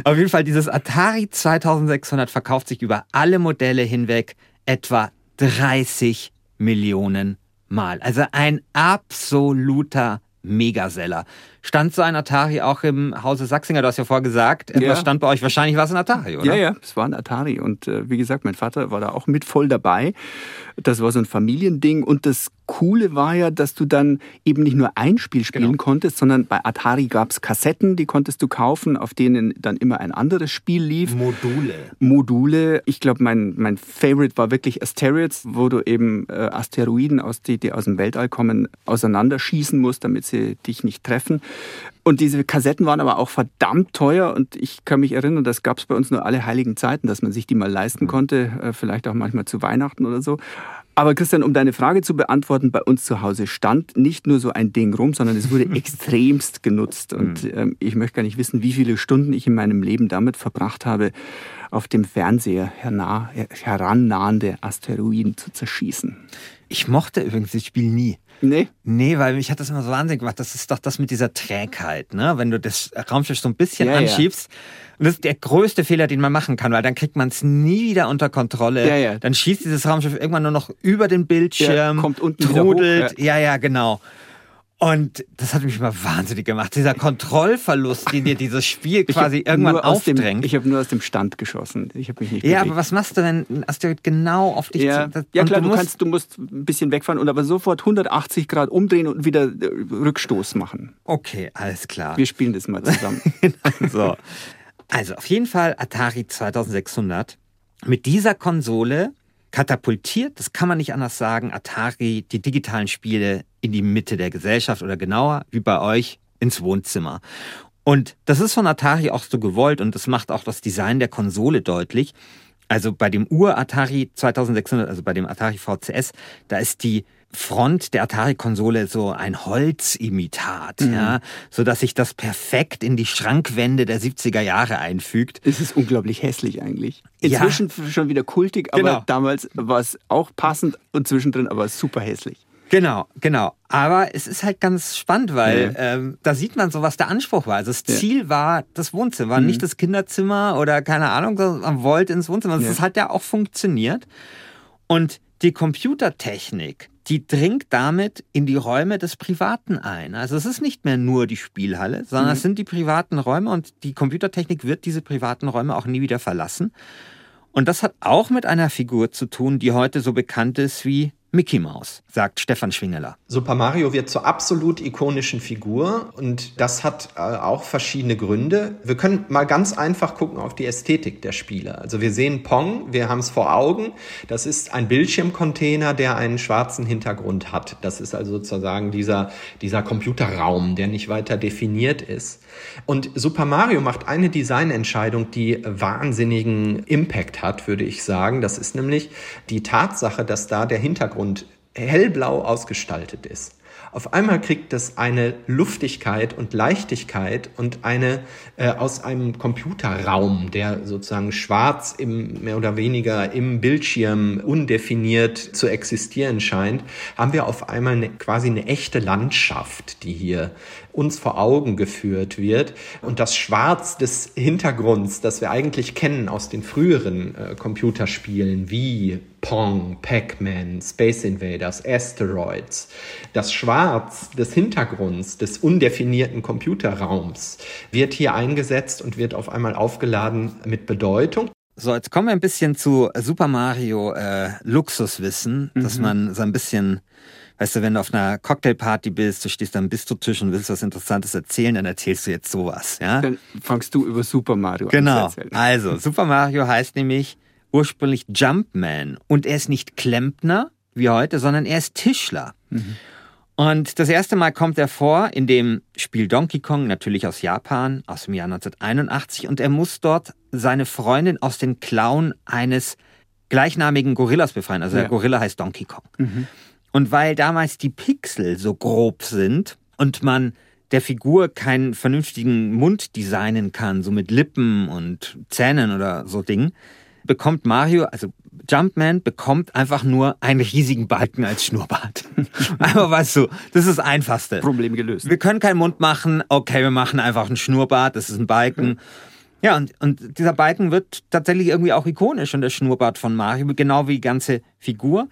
Speaker 1: Auf jeden Fall, dieses Atari 2600 verkauft sich über alle Modelle hinweg etwa 30 Millionen Mal. Also ein absoluter Megaseller. Stand so ein Atari auch im Hause Sachsinger? Du hast ja vorher gesagt, ja. was stand bei euch? Wahrscheinlich war es ein Atari, oder?
Speaker 3: Ja, ja, es war ein Atari. Und äh, wie gesagt, mein Vater war da auch mit voll dabei. Das war so ein Familiending. Und das Coole war ja, dass du dann eben nicht nur ein Spiel spielen genau. konntest, sondern bei Atari gab es Kassetten, die konntest du kaufen, auf denen dann immer ein anderes Spiel lief.
Speaker 1: Module.
Speaker 3: Module. Ich glaube, mein, mein Favorite war wirklich Asteroids, wo du eben äh, Asteroiden, aus, die, die aus dem Weltall kommen, auseinanderschießen musst, damit sie dich nicht treffen. Und diese Kassetten waren aber auch verdammt teuer und ich kann mich erinnern, das gab es bei uns nur alle heiligen Zeiten, dass man sich die mal leisten konnte, äh, vielleicht auch manchmal zu Weihnachten oder so. Aber Christian, um deine Frage zu beantworten, bei uns zu Hause stand nicht nur so ein Ding rum, sondern es wurde extremst genutzt. Und mhm. ähm, ich möchte gar nicht wissen, wie viele Stunden ich in meinem Leben damit verbracht habe, auf dem Fernseher herannahende Asteroiden zu zerschießen.
Speaker 1: Ich mochte übrigens das Spiel nie.
Speaker 3: Nee?
Speaker 1: Nee, weil mich hat das immer so wahnsinnig gemacht. Das ist doch das mit dieser Trägheit, ne? Wenn du das Raumschiff so ein bisschen ja, anschiebst. Ja. Und das ist der größte Fehler, den man machen kann, weil dann kriegt man es nie wieder unter Kontrolle.
Speaker 3: Ja, ja.
Speaker 1: Dann schießt dieses Raumschiff irgendwann nur noch über den Bildschirm,
Speaker 3: ja, kommt unten
Speaker 1: trudelt.
Speaker 3: Hoch,
Speaker 1: ja. ja, ja, genau. Und das hat mich immer wahnsinnig gemacht. Dieser Kontrollverlust, den dir dieses Spiel quasi irgendwann aufdrängt.
Speaker 3: Dem, ich habe nur aus dem Stand geschossen. Ich habe mich nicht
Speaker 1: Ja,
Speaker 3: bewegt.
Speaker 1: aber was machst du, wenn ein Asteroid genau auf dich
Speaker 3: ja.
Speaker 1: zu,
Speaker 3: Ja klar, du, musst, kannst, du musst ein bisschen wegfahren und aber sofort 180 Grad umdrehen und wieder äh, Rückstoß machen.
Speaker 1: Okay, alles klar.
Speaker 3: Wir spielen das mal zusammen.
Speaker 1: so. Also auf jeden Fall Atari 2600. Mit dieser Konsole katapultiert, das kann man nicht anders sagen, Atari die digitalen Spiele in die Mitte der Gesellschaft oder genauer, wie bei euch, ins Wohnzimmer. Und das ist von Atari auch so gewollt und das macht auch das Design der Konsole deutlich. Also bei dem Ur-Atari 2600, also bei dem Atari VCS, da ist die Front der Atari-Konsole so ein Holzimitat, mhm. ja, so dass sich das perfekt in die Schrankwände der 70er Jahre einfügt.
Speaker 3: Es ist unglaublich hässlich eigentlich. Inzwischen ja. schon wieder kultig, aber genau. damals war es auch passend und zwischendrin aber super hässlich.
Speaker 1: Genau, genau. Aber es ist halt ganz spannend, weil ja. ähm, da sieht man so, was der Anspruch war. Also das Ziel ja. war das Wohnzimmer, mhm. nicht das Kinderzimmer oder keine Ahnung, sondern man wollte ins Wohnzimmer. Das ja. hat ja auch funktioniert. Und die Computertechnik, die dringt damit in die Räume des Privaten ein. Also es ist nicht mehr nur die Spielhalle, sondern mhm. es sind die privaten Räume und die Computertechnik wird diese privaten Räume auch nie wieder verlassen. Und das hat auch mit einer Figur zu tun, die heute so bekannt ist wie Mickey Mouse, sagt Stefan Schwingeler.
Speaker 5: Super Mario wird zur absolut ikonischen Figur und das hat äh, auch verschiedene Gründe. Wir können mal ganz einfach gucken auf die Ästhetik der Spiele. Also wir sehen Pong, wir haben es vor Augen. Das ist ein Bildschirmcontainer, der einen schwarzen Hintergrund hat. Das ist also sozusagen dieser, dieser Computerraum, der nicht weiter definiert ist. Und Super Mario macht eine Designentscheidung, die wahnsinnigen Impact hat, würde ich sagen. Das ist nämlich die Tatsache, dass da der Hintergrund hellblau ausgestaltet ist. Auf einmal kriegt es eine Luftigkeit und Leichtigkeit und eine äh, aus einem Computerraum, der sozusagen schwarz im mehr oder weniger im Bildschirm undefiniert zu existieren scheint, haben wir auf einmal eine, quasi eine echte Landschaft, die hier uns vor Augen geführt wird. Und das Schwarz des Hintergrunds, das wir eigentlich kennen aus den früheren äh, Computerspielen wie Pong, Pac-Man, Space Invaders, Asteroids. Das Schwarz des Hintergrunds, des undefinierten Computerraums wird hier eingesetzt und wird auf einmal aufgeladen mit Bedeutung.
Speaker 1: So, jetzt kommen wir ein bisschen zu Super Mario äh, Luxuswissen, mhm. dass man so ein bisschen Weißt du, wenn du auf einer Cocktailparty bist, du stehst am Bistrotisch und willst was Interessantes erzählen, dann erzählst du jetzt sowas, ja?
Speaker 3: Dann fangst du über Super Mario
Speaker 1: genau.
Speaker 3: an
Speaker 1: erzählen. Also, Super Mario heißt nämlich ursprünglich Jumpman und er ist nicht Klempner wie heute, sondern er ist Tischler. Mhm. Und das erste Mal kommt er vor in dem Spiel Donkey Kong, natürlich aus Japan, aus dem Jahr 1981. Und er muss dort seine Freundin aus den Klauen eines gleichnamigen Gorillas befreien. Also ja. der Gorilla heißt Donkey Kong. Mhm. Und weil damals die Pixel so grob sind und man der Figur keinen vernünftigen Mund designen kann, so mit Lippen und Zähnen oder so Dingen, bekommt Mario, also Jumpman bekommt einfach nur einen riesigen Balken als Schnurrbart. einfach weißt du, das ist das Einfachste.
Speaker 3: Problem gelöst.
Speaker 1: Wir können keinen Mund machen, okay, wir machen einfach einen Schnurrbart, das ist ein Balken. Ja, und, und dieser Balken wird tatsächlich irgendwie auch ikonisch und der Schnurrbart von Mario, genau wie die ganze Figur.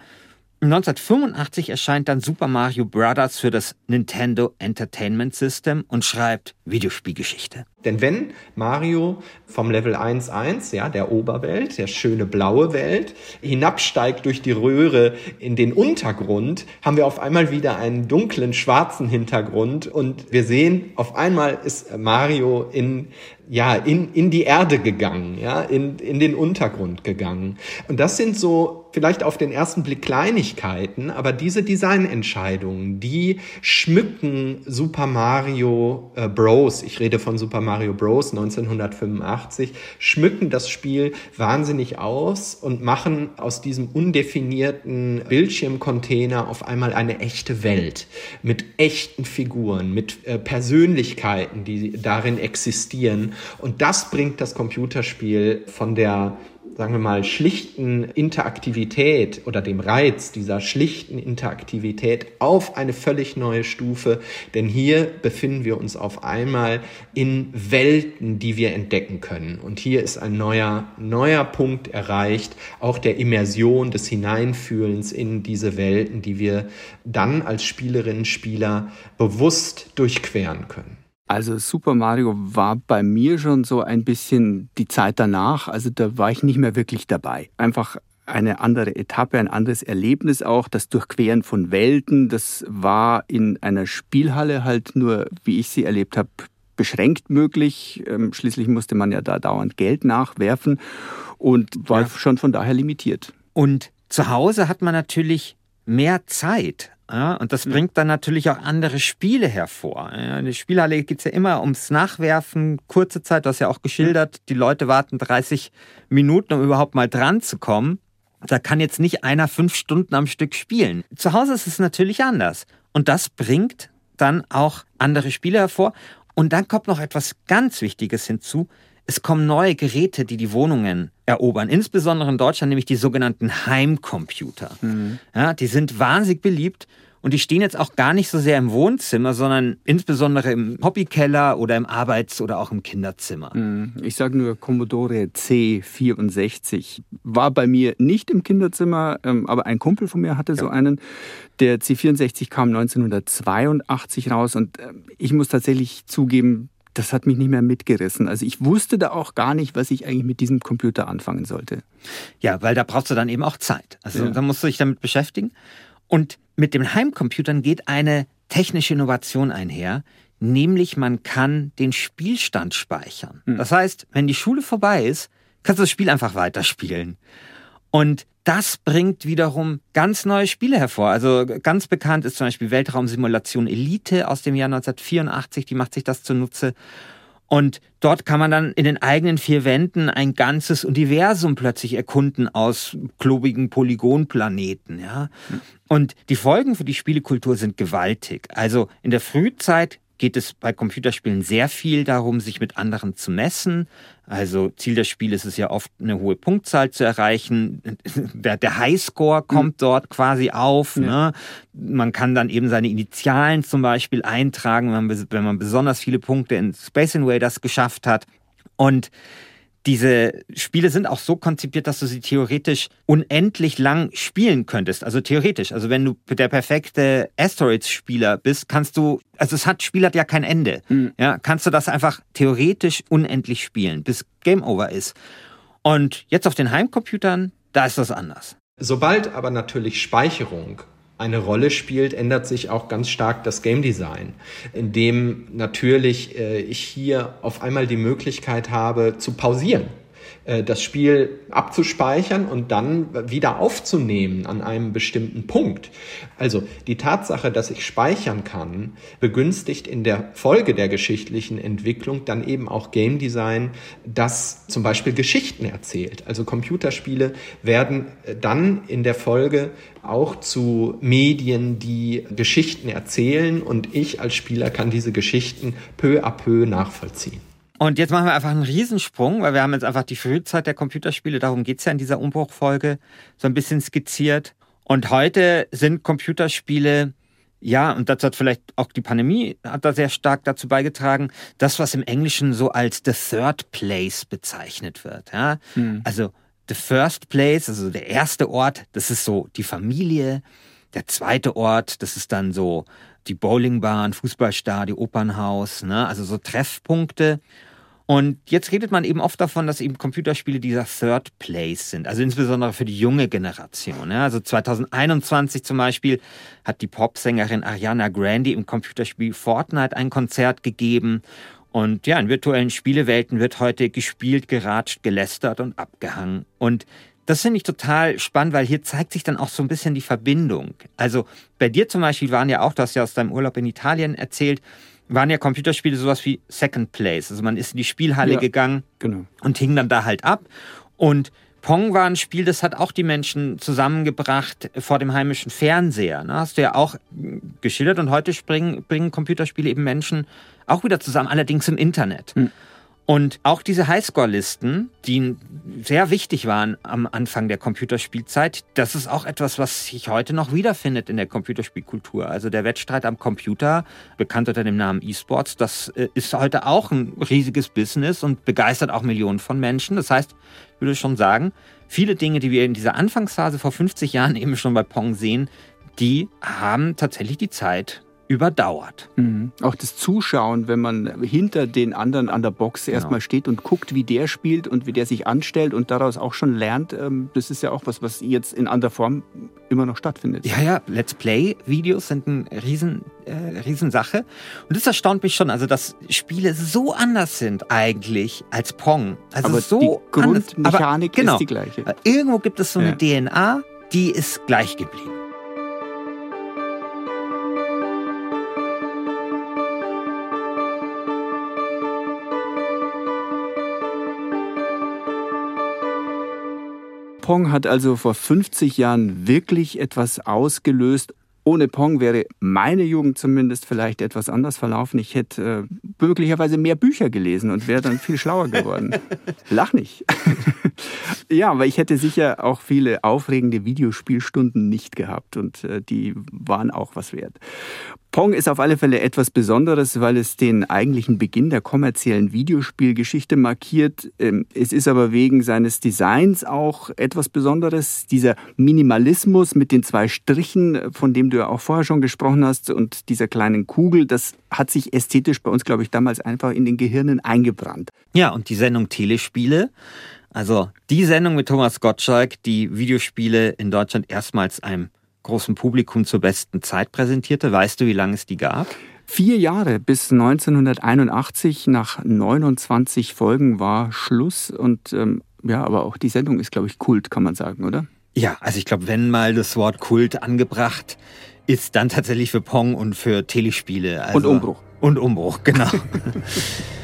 Speaker 1: 1985 erscheint dann Super Mario Bros. für das Nintendo Entertainment System und schreibt Videospielgeschichte.
Speaker 5: Denn wenn Mario vom Level 1.1, ja, der Oberwelt, der schöne blaue Welt, hinabsteigt durch die Röhre in den Untergrund, haben wir auf einmal wieder einen dunklen schwarzen Hintergrund und wir sehen, auf einmal ist Mario in ja, in, in die Erde gegangen, ja, in, in den Untergrund gegangen. Und das sind so vielleicht auf den ersten Blick Kleinigkeiten, aber diese Designentscheidungen, die schmücken Super Mario äh, Bros. Ich rede von Super Mario Bros. 1985, schmücken das Spiel wahnsinnig aus und machen aus diesem undefinierten Bildschirmcontainer auf einmal eine echte Welt mit echten Figuren, mit äh, Persönlichkeiten, die darin existieren und das bringt das Computerspiel von der sagen wir mal, schlichten Interaktivität oder dem Reiz dieser schlichten Interaktivität auf eine völlig neue Stufe. Denn hier befinden wir uns auf einmal in Welten, die wir entdecken können. Und hier ist ein neuer, neuer Punkt erreicht, auch der Immersion, des Hineinfühlens in diese Welten, die wir dann als Spielerinnen, Spieler bewusst durchqueren können.
Speaker 3: Also Super Mario war bei mir schon so ein bisschen die Zeit danach. Also da war ich nicht mehr wirklich dabei. Einfach eine andere Etappe, ein anderes Erlebnis auch. Das Durchqueren von Welten, das war in einer Spielhalle halt nur, wie ich sie erlebt habe, beschränkt möglich. Ähm, schließlich musste man ja da dauernd Geld nachwerfen und war ja. schon von daher limitiert.
Speaker 1: Und zu Hause hat man natürlich mehr Zeit. Ja, und das bringt dann natürlich auch andere Spiele hervor. Ja, in der Spielhalle geht es ja immer ums Nachwerfen, kurze Zeit, du hast ja auch geschildert, die Leute warten 30 Minuten, um überhaupt mal dran zu kommen. Da kann jetzt nicht einer fünf Stunden am Stück spielen. Zu Hause ist es natürlich anders. Und das bringt dann auch andere Spiele hervor. Und dann kommt noch etwas ganz Wichtiges hinzu. Es kommen neue Geräte, die die Wohnungen erobern, insbesondere in Deutschland, nämlich die sogenannten Heimcomputer. Mhm. Ja, die sind wahnsinnig beliebt und die stehen jetzt auch gar nicht so sehr im Wohnzimmer, sondern insbesondere im Hobbykeller oder im Arbeits- oder auch im Kinderzimmer.
Speaker 3: Mhm. Ich sage nur Commodore C64. War bei mir nicht im Kinderzimmer, ähm, aber ein Kumpel von mir hatte ja. so einen. Der C64 kam 1982 raus und ähm, ich muss tatsächlich zugeben, das hat mich nicht mehr mitgerissen. Also ich wusste da auch gar nicht, was ich eigentlich mit diesem Computer anfangen sollte.
Speaker 1: Ja, weil da brauchst du dann eben auch Zeit. Also ja. da musst du dich damit beschäftigen. Und mit den Heimcomputern geht eine technische Innovation einher, nämlich man kann den Spielstand speichern. Hm. Das heißt, wenn die Schule vorbei ist, kannst du das Spiel einfach weiterspielen. Und das bringt wiederum ganz neue Spiele hervor. Also ganz bekannt ist zum Beispiel Weltraumsimulation Elite aus dem Jahr 1984, die macht sich das zunutze. Und dort kann man dann in den eigenen vier Wänden ein ganzes Universum plötzlich erkunden aus klobigen Polygonplaneten, ja. Und die Folgen für die Spielekultur sind gewaltig. Also in der Frühzeit geht es bei Computerspielen sehr viel darum, sich mit anderen zu messen. Also Ziel des Spiels ist es ja oft, eine hohe Punktzahl zu erreichen. Der, der Highscore kommt mhm. dort quasi auf. Ja. Ne? Man kann dann eben seine Initialen zum Beispiel eintragen, wenn man, wenn man besonders viele Punkte in Space Invaders geschafft hat. Und diese Spiele sind auch so konzipiert, dass du sie theoretisch unendlich lang spielen könntest. Also theoretisch. Also wenn du der perfekte Asteroids-Spieler bist, kannst du, also es hat, Spiel hat ja kein Ende. Mhm. Ja, kannst du das einfach theoretisch unendlich spielen, bis Game Over ist. Und jetzt auf den Heimcomputern, da ist das anders.
Speaker 5: Sobald aber natürlich Speicherung eine Rolle spielt, ändert sich auch ganz stark das Game Design, indem natürlich äh, ich hier auf einmal die Möglichkeit habe zu pausieren das Spiel abzuspeichern und dann wieder aufzunehmen an einem bestimmten Punkt. Also die Tatsache, dass ich speichern kann, begünstigt in der Folge der geschichtlichen Entwicklung dann eben auch Game Design, das zum Beispiel Geschichten erzählt. Also Computerspiele werden äh, dann in der Folge auch zu Medien, die Geschichten erzählen und ich als Spieler kann diese Geschichten peu à peu nachvollziehen.
Speaker 1: Und jetzt machen wir einfach einen Riesensprung, weil wir haben jetzt einfach die Frühzeit der Computerspiele, darum geht's ja in dieser Umbruchfolge, so ein bisschen skizziert. Und heute sind Computerspiele, ja, und das hat vielleicht auch die Pandemie, hat da sehr stark dazu beigetragen, das, was im Englischen so als the third place bezeichnet wird. Ja? Mhm. Also the first place, also der erste Ort, das ist so die Familie. Der zweite Ort, das ist dann so die Bowlingbahn, Fußballstadion, Opernhaus, ne? also so Treffpunkte. Und jetzt redet man eben oft davon, dass eben Computerspiele dieser Third Place sind, also insbesondere für die junge Generation. Also 2021 zum Beispiel hat die Popsängerin Ariana Grande im Computerspiel Fortnite ein Konzert gegeben. Und ja, in virtuellen Spielewelten wird heute gespielt, geratscht, gelästert und abgehangen. Und das finde ich total spannend, weil hier zeigt sich dann auch so ein bisschen die Verbindung. Also bei dir zum Beispiel waren ja auch, du hast ja aus deinem Urlaub in Italien erzählt, waren ja Computerspiele sowas wie Second Place. Also man ist in die Spielhalle ja, gegangen genau. und hing dann da halt ab. Und Pong war ein Spiel, das hat auch die Menschen zusammengebracht vor dem heimischen Fernseher. Ne? Hast du ja auch geschildert. Und heute springen, bringen Computerspiele eben Menschen auch wieder zusammen, allerdings im Internet. Mhm. Und auch diese Highscore-Listen, die sehr wichtig waren am Anfang der Computerspielzeit, das ist auch etwas, was sich heute noch wiederfindet in der Computerspielkultur. Also der Wettstreit am Computer, bekannt unter dem Namen E-Sports, das äh, ist heute auch ein riesiges Business und begeistert auch Millionen von Menschen. Das heißt, ich würde schon sagen, viele Dinge, die wir in dieser Anfangsphase vor 50 Jahren eben schon bei Pong sehen, die haben tatsächlich die Zeit überdauert.
Speaker 3: Mhm. Auch das Zuschauen, wenn man hinter den anderen an der Box genau. erstmal steht und guckt, wie der spielt und wie der sich anstellt und daraus auch schon lernt, ähm, das ist ja auch was, was jetzt in anderer Form immer noch stattfindet.
Speaker 1: Ja, ja, Let's Play-Videos sind eine riesen, äh, Riesensache. Und das erstaunt mich schon, also dass Spiele so anders sind eigentlich als Pong. Also
Speaker 3: Aber
Speaker 1: so
Speaker 3: die Grundmechanik Aber, genau, ist die gleiche.
Speaker 1: Irgendwo gibt es so eine ja. DNA, die ist gleich geblieben.
Speaker 3: Pong hat also vor 50 Jahren wirklich etwas ausgelöst. Ohne Pong wäre meine Jugend zumindest vielleicht etwas anders verlaufen. Ich hätte äh, möglicherweise mehr Bücher gelesen und wäre dann viel schlauer geworden. Lach nicht. ja, aber ich hätte sicher auch viele aufregende Videospielstunden nicht gehabt und äh, die waren auch was wert. Pong ist auf alle Fälle etwas Besonderes, weil es den eigentlichen Beginn der kommerziellen Videospielgeschichte markiert. Ähm, es ist aber wegen seines Designs auch etwas Besonderes. Dieser Minimalismus mit den zwei Strichen, von dem du ja auch vorher schon gesprochen hast, und dieser kleinen Kugel, das hat sich ästhetisch bei uns, glaube ich, damals einfach in den Gehirnen eingebrannt.
Speaker 1: Ja, und die Sendung Telespiele, also die Sendung mit Thomas Gottschalk, die Videospiele in Deutschland erstmals einem großen Publikum zur besten Zeit präsentierte. Weißt du, wie lange es die gab?
Speaker 3: Vier Jahre bis 1981, nach 29 Folgen war Schluss. Und ähm, ja, aber auch die Sendung ist, glaube ich, Kult, kann man sagen, oder?
Speaker 1: Ja, also ich glaube, wenn mal das Wort Kult angebracht ist, dann tatsächlich für Pong und für Telespiele.
Speaker 3: Also und Umbruch.
Speaker 1: Und Umbruch, genau.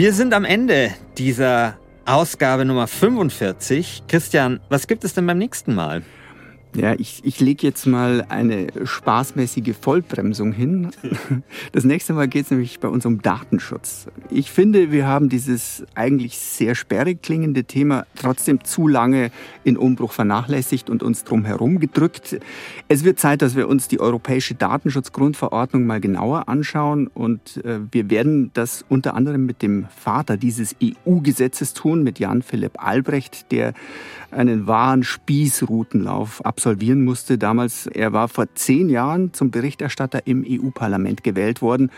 Speaker 1: Wir sind am Ende dieser Ausgabe Nummer 45. Christian, was gibt es denn beim nächsten Mal?
Speaker 3: Ja, ich, ich lege jetzt mal eine spaßmäßige Vollbremsung hin. Das nächste Mal geht es nämlich bei uns um Datenschutz. Ich finde, wir haben dieses eigentlich sehr sperrig klingende Thema trotzdem zu lange in Umbruch vernachlässigt und uns drum herum gedrückt. Es wird Zeit, dass wir uns die Europäische Datenschutzgrundverordnung mal genauer anschauen und äh, wir werden das unter anderem mit dem Vater dieses EU-Gesetzes tun, mit Jan Philipp Albrecht, der einen wahren Spießrutenlauf absolvieren musste. Damals, er war vor zehn Jahren zum Berichterstatter im EU-Parlament gewählt worden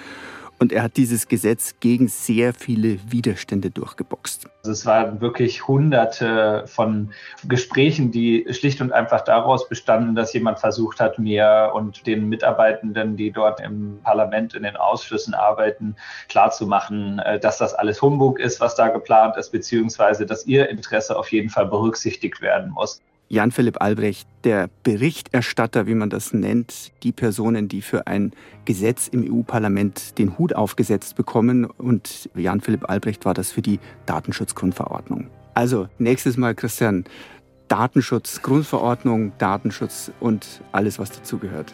Speaker 3: und er hat dieses Gesetz gegen sehr viele Widerstände durchgeboxt.
Speaker 7: Also es waren wirklich hunderte von Gesprächen, die schlicht und einfach daraus bestanden, dass jemand versucht hat, mir und den Mitarbeitenden, die dort im Parlament in den Ausschüssen arbeiten, klarzumachen, äh, dass das alles Humbug ist, was da geplant ist, beziehungsweise dass ihr Interesse auf jeden Fall berücksichtigt werden muss.
Speaker 3: Jan-Philipp Albrecht, der Berichterstatter, wie man das nennt, die Personen, die für ein Gesetz im EU-Parlament den Hut aufgesetzt bekommen. Und Jan-Philipp Albrecht war das für die Datenschutzgrundverordnung. Also nächstes Mal, Christian, Datenschutz, Grundverordnung, Datenschutz und alles, was dazugehört.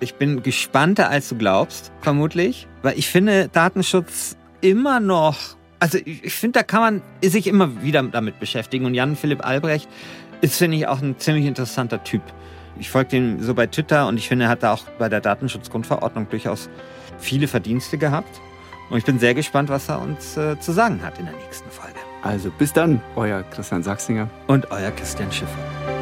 Speaker 1: Ich bin gespannter, als du glaubst, vermutlich, weil ich finde Datenschutz immer noch, also ich finde, da kann man sich immer wieder damit beschäftigen. Und Jan-Philipp Albrecht ist, finde ich, auch ein ziemlich interessanter Typ. Ich folge ihm so bei Twitter und ich finde, er hat da auch bei der Datenschutzgrundverordnung durchaus viele Verdienste gehabt. Und ich bin sehr gespannt, was er uns äh, zu sagen hat in der nächsten Folge.
Speaker 3: Also bis dann, euer Christian Sachsinger
Speaker 1: und euer Christian Schiffer.